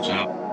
Watch.